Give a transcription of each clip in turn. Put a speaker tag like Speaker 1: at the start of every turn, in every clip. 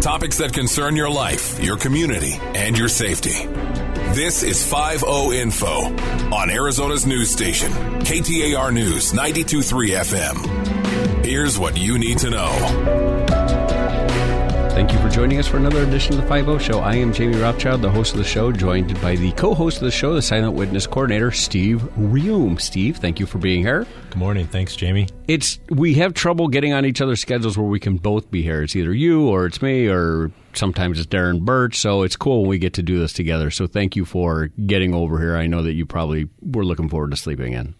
Speaker 1: Topics that concern your life, your community, and your safety. This is 5 Info on Arizona's news station, KTAR News 923 FM. Here's what you need to know.
Speaker 2: Thank you for joining us for another edition of the 5 Show. I am Jamie Rothschild, the host of the show, joined by the co host of the show, the Silent Witness Coordinator, Steve Reum. Steve, thank you for being here.
Speaker 3: Good morning. Thanks, Jamie.
Speaker 2: It's We have trouble getting on each other's schedules where we can both be here. It's either you or it's me or sometimes it's Darren Birch. So it's cool when we get to do this together. So thank you for getting over here. I know that you probably were looking forward to sleeping in.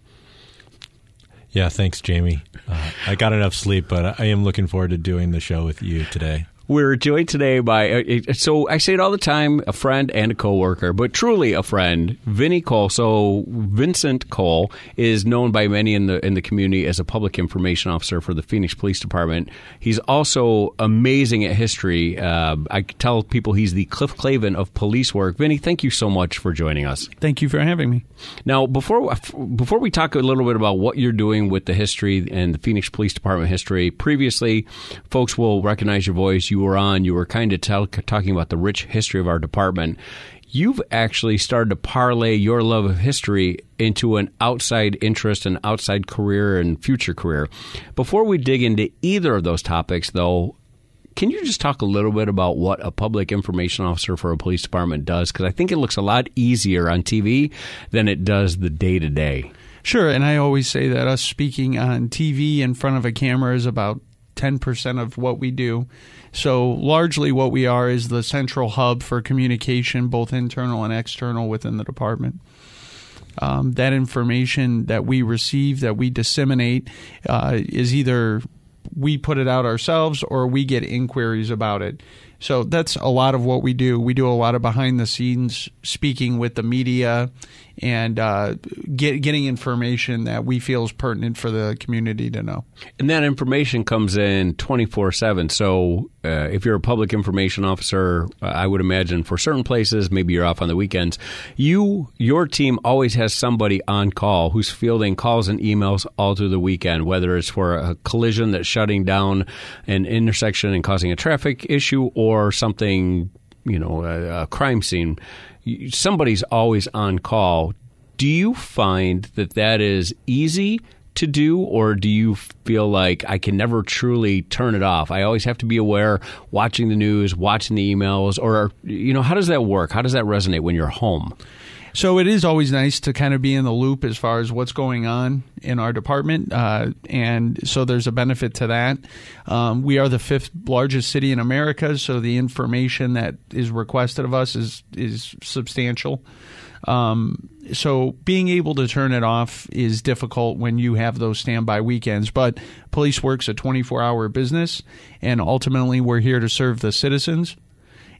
Speaker 3: Yeah, thanks, Jamie. Uh, I got enough sleep, but I am looking forward to doing the show with you today.
Speaker 2: We're joined today by, uh, so I say it all the time, a friend and a coworker, but truly a friend, Vinny Cole. So Vincent Cole is known by many in the in the community as a public information officer for the Phoenix Police Department. He's also amazing at history. Uh, I tell people he's the Cliff Clavin of police work. Vinny, thank you so much for joining us.
Speaker 4: Thank you for having me.
Speaker 2: Now, before before we talk a little bit about what you're doing with the history and the Phoenix Police Department history, previously, folks will recognize your voice. You you were on, you were kind of tell, talking about the rich history of our department. You've actually started to parlay your love of history into an outside interest and outside career and future career. Before we dig into either of those topics, though, can you just talk a little bit about what a public information officer for a police department does? Because I think it looks a lot easier on TV than it does the day to day.
Speaker 4: Sure, and I always say that us speaking on TV in front of a camera is about 10% of what we do. So, largely what we are is the central hub for communication, both internal and external, within the department. Um, that information that we receive, that we disseminate, uh, is either we put it out ourselves or we get inquiries about it. So that's a lot of what we do. We do a lot of behind the scenes speaking with the media and uh, get, getting information that we feel is pertinent for the community to know.
Speaker 2: And that information comes in 24 7. So uh, if you're a public information officer, uh, I would imagine for certain places, maybe you're off on the weekends, you your team always has somebody on call who's fielding calls and emails all through the weekend, whether it's for a collision that's shutting down an intersection and causing a traffic issue or something, you know, a, a crime scene somebody's always on call. Do you find that that is easy to do, or do you feel like I can never truly turn it off? I always have to be aware, watching the news, watching the emails, or you know, how does that work? How does that resonate when you're home?
Speaker 4: So it is always nice to kind of be in the loop as far as what's going on in our department, uh, and so there's a benefit to that. Um, we are the fifth largest city in America, so the information that is requested of us is is substantial. Um, so being able to turn it off is difficult when you have those standby weekends. But police works a 24 hour business, and ultimately we're here to serve the citizens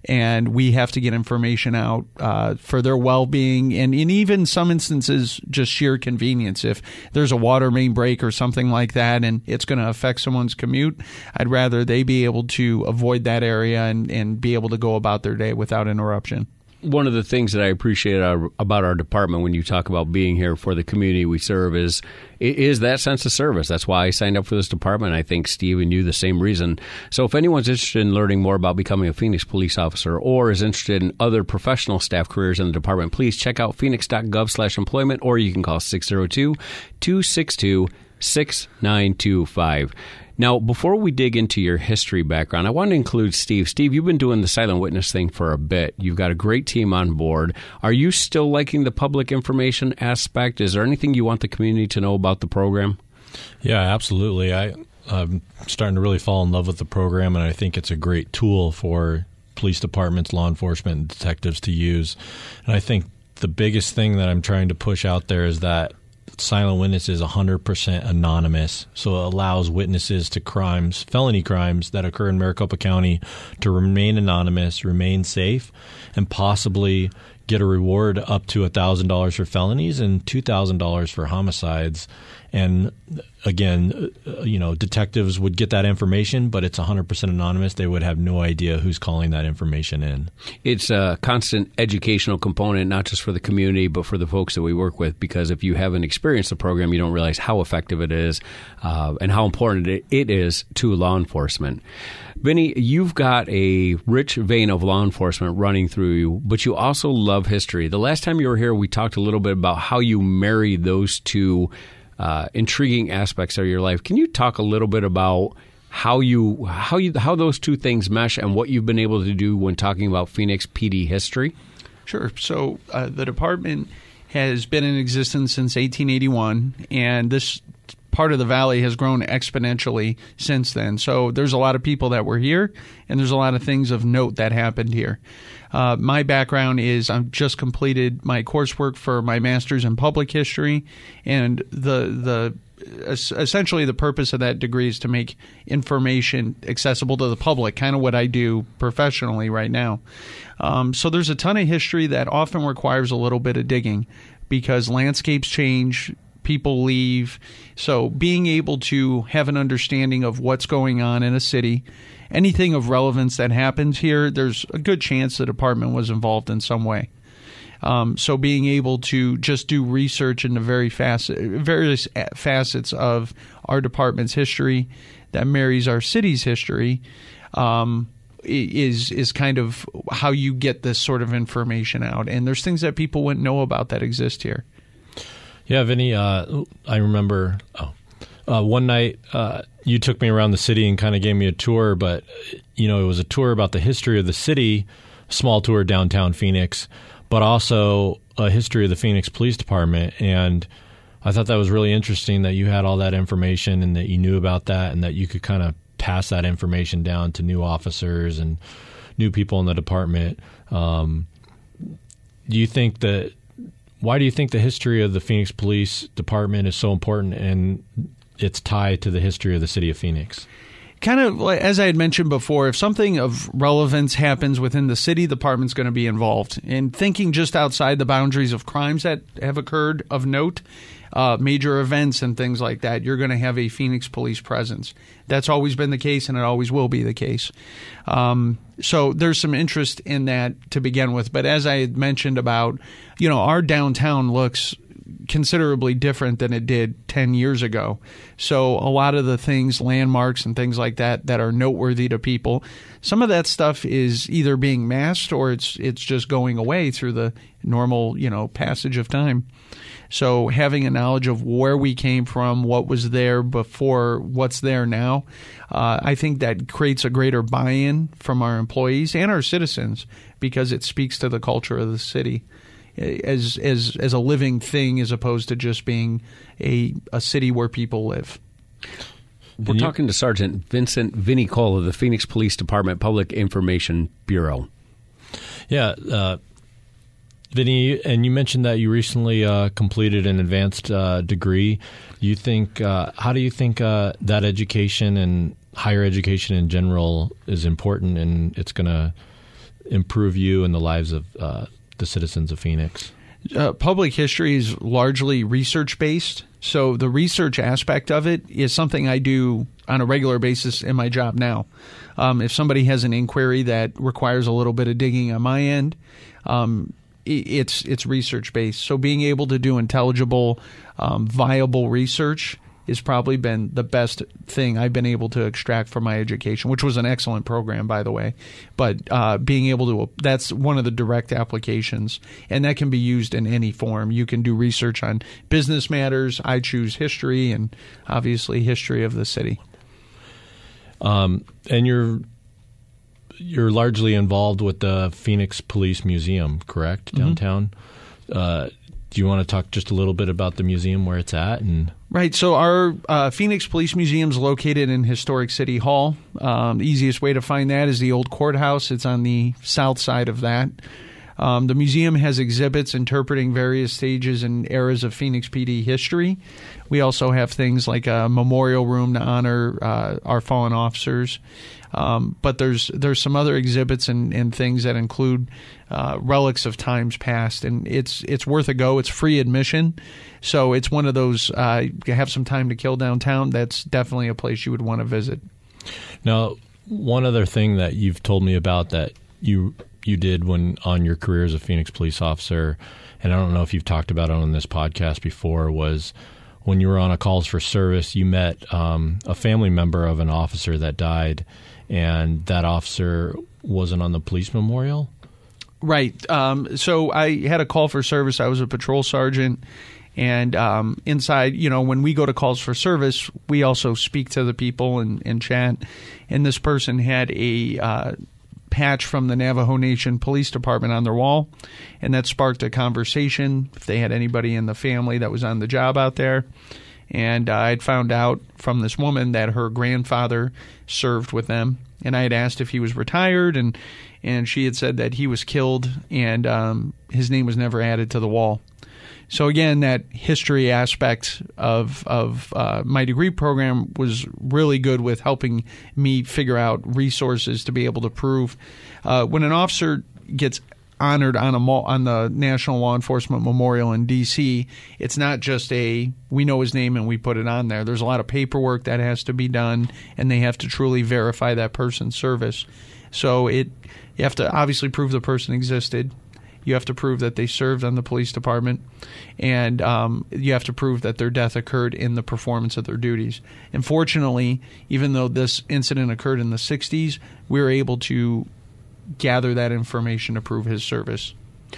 Speaker 4: and we have to get information out uh, for their well-being. And in even some instances just sheer convenience. If there's a water main break or something like that and it's going to affect someone's commute i'd rather they be able to avoid that area and, and be able to go about their day without interruption
Speaker 2: one of the things that I appreciate our, about our department when you talk about being here for the community we serve is is that sense of service. That's why I signed up for this department. I think Steve and you the same reason. So if anyone's interested in learning more about becoming a Phoenix police officer or is interested in other professional staff careers in the department, please check out phoenix.gov/employment or you can call 602 262 6925. Now, before we dig into your history background, I want to include Steve. Steve, you've been doing the silent witness thing for a bit. You've got a great team on board. Are you still liking the public information aspect? Is there anything you want the community to know about the program?
Speaker 3: Yeah, absolutely. I, I'm starting to really fall in love with the program, and I think it's a great tool for police departments, law enforcement, and detectives to use. And I think the biggest thing that I'm trying to push out there is that silent witness is 100% anonymous. So it allows witnesses to crimes, felony crimes that occur in Maricopa County to remain anonymous, remain safe, and possibly get a reward up to $1,000 for felonies and $2,000 for homicides. And again, uh, you know, detectives would get that information, but it's 100% anonymous. They would have no idea who's calling that information in.
Speaker 2: It's a constant educational component, not just for the community, but for the folks that we work with. Because if you haven't experienced the program, you don't realize how effective it is uh, and how important it is to law enforcement. Vinny, you've got a rich vein of law enforcement running through you, but you also history. The last time you were here, we talked a little bit about how you marry those two uh, intriguing aspects of your life. Can you talk a little bit about how you how you how those two things mesh and what you've been able to do when talking about Phoenix PD history?
Speaker 4: Sure. So uh, the department has been in existence since 1881, and this part of the valley has grown exponentially since then. So there's a lot of people that were here, and there's a lot of things of note that happened here. Uh, my background is I've just completed my coursework for my master's in public history, and the the essentially the purpose of that degree is to make information accessible to the public, kind of what I do professionally right now. Um, so there's a ton of history that often requires a little bit of digging because landscapes change, people leave. So being able to have an understanding of what's going on in a city anything of relevance that happens here, there's a good chance the department was involved in some way. Um, so being able to just do research into very facet, various facets of our department's history that marries our city's history um, is is kind of how you get this sort of information out. And there's things that people wouldn't know about that exist here.
Speaker 3: Yeah, Vinny, uh, I remember. Oh, uh, one night uh, you took me around the city and kind of gave me a tour, but you know it was a tour about the history of the city, small tour downtown Phoenix, but also a history of the Phoenix Police Department. And I thought that was really interesting that you had all that information and that you knew about that and that you could kind of pass that information down to new officers and new people in the department. Um, do you think that? Why do you think the history of the Phoenix Police Department is so important and its tie to the history of the city of Phoenix?
Speaker 4: Kind of as I had mentioned before, if something of relevance happens within the city, the department's going to be involved. And thinking just outside the boundaries of crimes that have occurred of note, uh, major events and things like that, you're going to have a Phoenix police presence. That's always been the case, and it always will be the case. Um, so there's some interest in that to begin with. But as I had mentioned about, you know, our downtown looks considerably different than it did 10 years ago. So a lot of the things, landmarks and things like that that are noteworthy to people, some of that stuff is either being masked or it's it's just going away through the normal, you know, passage of time. So having a knowledge of where we came from, what was there before, what's there now, uh, I think that creates a greater buy-in from our employees and our citizens because it speaks to the culture of the city as as as a living thing as opposed to just being a a city where people live.
Speaker 2: We're you, talking to Sergeant Vincent Vinny Cole of the Phoenix Police Department Public Information Bureau.
Speaker 3: Yeah, uh, Vinny, and you mentioned that you recently uh, completed an advanced uh, degree. You think uh, how do you think uh, that education and higher education in general is important, and it's going to improve you and the lives of uh, the citizens of Phoenix?
Speaker 4: Uh, public history is largely research based. So the research aspect of it is something I do on a regular basis in my job now. Um, if somebody has an inquiry that requires a little bit of digging on my end, um, it's it's research based. So being able to do intelligible, um, viable research has probably been the best thing I've been able to extract from my education, which was an excellent program, by the way. But uh, being able to, that's one of the direct applications, and that can be used in any form. You can do research on business matters. I choose history, and obviously history of the city.
Speaker 3: Um, and you're you're largely involved with the Phoenix Police Museum, correct, mm-hmm. downtown? Mm-hmm. Uh, do you want to talk just a little bit about the museum where it's at and
Speaker 4: Right. So our uh, Phoenix Police Museum is located in historic City Hall. Um, the easiest way to find that is the old courthouse. It's on the south side of that. Um, the museum has exhibits interpreting various stages and eras of Phoenix PD history. We also have things like a memorial room to honor uh, our fallen officers. Um, but there's there's some other exhibits and, and things that include uh, relics of times past, and it's it's worth a go. It's free admission, so it's one of those uh, you have some time to kill downtown. That's definitely a place you would want to visit.
Speaker 3: Now, one other thing that you've told me about that you you did when on your career as a Phoenix police officer, and I don't know if you've talked about it on this podcast before, was when you were on a calls for service, you met um, a family member of an officer that died, and that officer wasn't on the police memorial.
Speaker 4: Right. Um, so I had a call for service. I was a patrol sergeant. And um, inside, you know, when we go to calls for service, we also speak to the people and, and chat. And this person had a uh, patch from the Navajo Nation Police Department on their wall. And that sparked a conversation if they had anybody in the family that was on the job out there. And uh, I'd found out from this woman that her grandfather served with them. And I had asked if he was retired, and and she had said that he was killed, and um, his name was never added to the wall. So again, that history aspect of of uh, my degree program was really good with helping me figure out resources to be able to prove uh, when an officer gets honored on a on the National Law Enforcement Memorial in D.C. It's not just a we know his name and we put it on there. There's a lot of paperwork that has to be done, and they have to truly verify that person's service. So it you have to obviously prove the person existed. You have to prove that they served on the police department, and um, you have to prove that their death occurred in the performance of their duties. Unfortunately, even though this incident occurred in the 60s, we were able to gather that information to prove his service.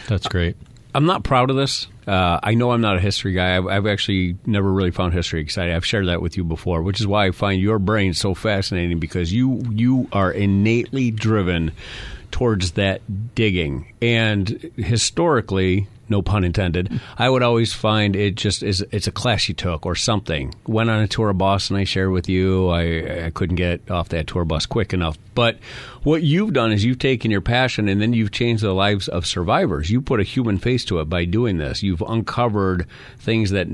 Speaker 3: That's great.
Speaker 2: I'm not proud of this. Uh, I know I'm not a history guy. I've, I've, actually never really found history exciting. I've shared that with you before, which is why I find your brain so fascinating because you you are innately driven towards that digging. And historically, no pun intended, I would always find it just is it's a class you took or something. Went on a tour of Boston, I shared with you. I, I couldn't get off that tour bus quick enough. But what you've done is you've taken your passion and then you've changed the lives of survivors. You put a human face to it by doing this. You've uncovered things that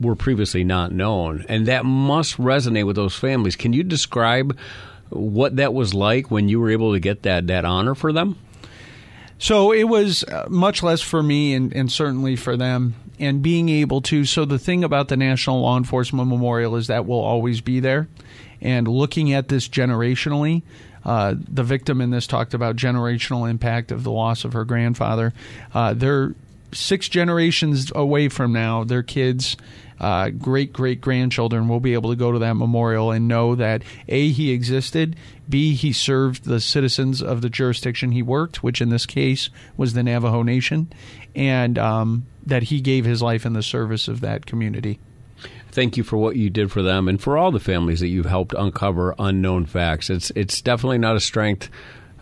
Speaker 2: were previously not known. And that must resonate with those families. Can you describe what that was like when you were able to get that, that honor for them?
Speaker 4: So it was uh, much less for me and, and certainly for them. And being able to, so the thing about the National Law Enforcement Memorial is that will always be there. And looking at this generationally, uh, the victim in this talked about generational impact of the loss of her grandfather. Uh, they're six generations away from now. Their kids uh, great great grandchildren will be able to go to that memorial and know that A, he existed, B, he served the citizens of the jurisdiction he worked, which in this case was the Navajo Nation, and um, that he gave his life in the service of that community.
Speaker 2: Thank you for what you did for them and for all the families that you've helped uncover unknown facts. It's it's definitely not a strength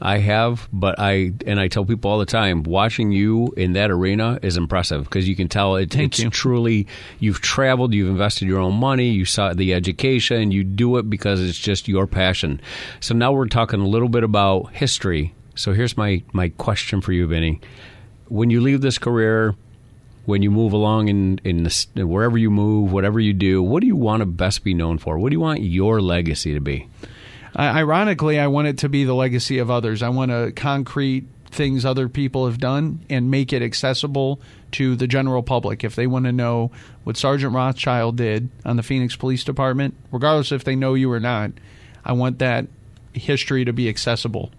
Speaker 2: I have, but I and I tell people all the time, watching you in that arena is impressive because you can tell it, it's
Speaker 4: you.
Speaker 2: truly you've traveled, you've invested your own money, you saw the education, you do it because it's just your passion. So now we're talking a little bit about history. So here's my my question for you, Vinny. When you leave this career, when you move along in in the, wherever you move, whatever you do, what do you want to best be known for? What do you want your legacy to be?
Speaker 4: Ironically, I want it to be the legacy of others. I want to concrete things other people have done and make it accessible to the general public. If they want to know what Sergeant Rothschild did on the Phoenix Police Department, regardless if they know you or not, I want that history to be accessible.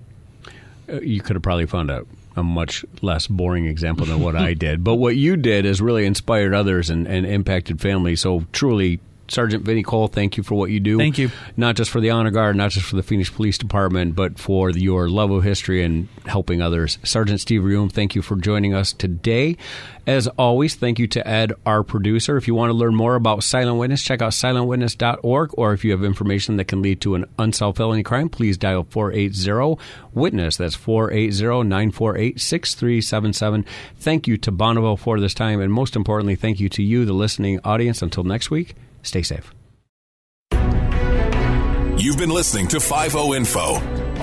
Speaker 2: Uh, you could have probably found a, a much less boring example than what I did. But what you did has really inspired others and, and impacted families. So truly Sergeant Vinny Cole, thank you for what you do.
Speaker 4: Thank you.
Speaker 2: Not just for the Honor Guard, not just for the Phoenix Police Department, but for your love of history and helping others. Sergeant Steve Reum, thank you for joining us today. As always, thank you to Ed, our producer. If you want to learn more about Silent Witness, check out silentwitness.org, or if you have information that can lead to an unsolved felony crime, please dial 480 Witness. That's 480 948 6377. Thank you to Bonneville for this time, and most importantly, thank you to you, the listening audience. Until next week, Stay safe.
Speaker 1: You've been listening to 5 Info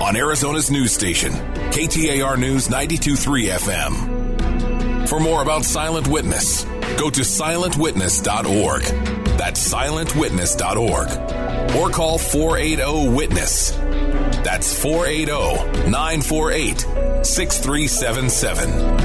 Speaker 1: on Arizona's news station, KTAR News 923 FM. For more about Silent Witness, go to silentwitness.org. That's silentwitness.org. Or call 480 Witness. That's 480 948 6377.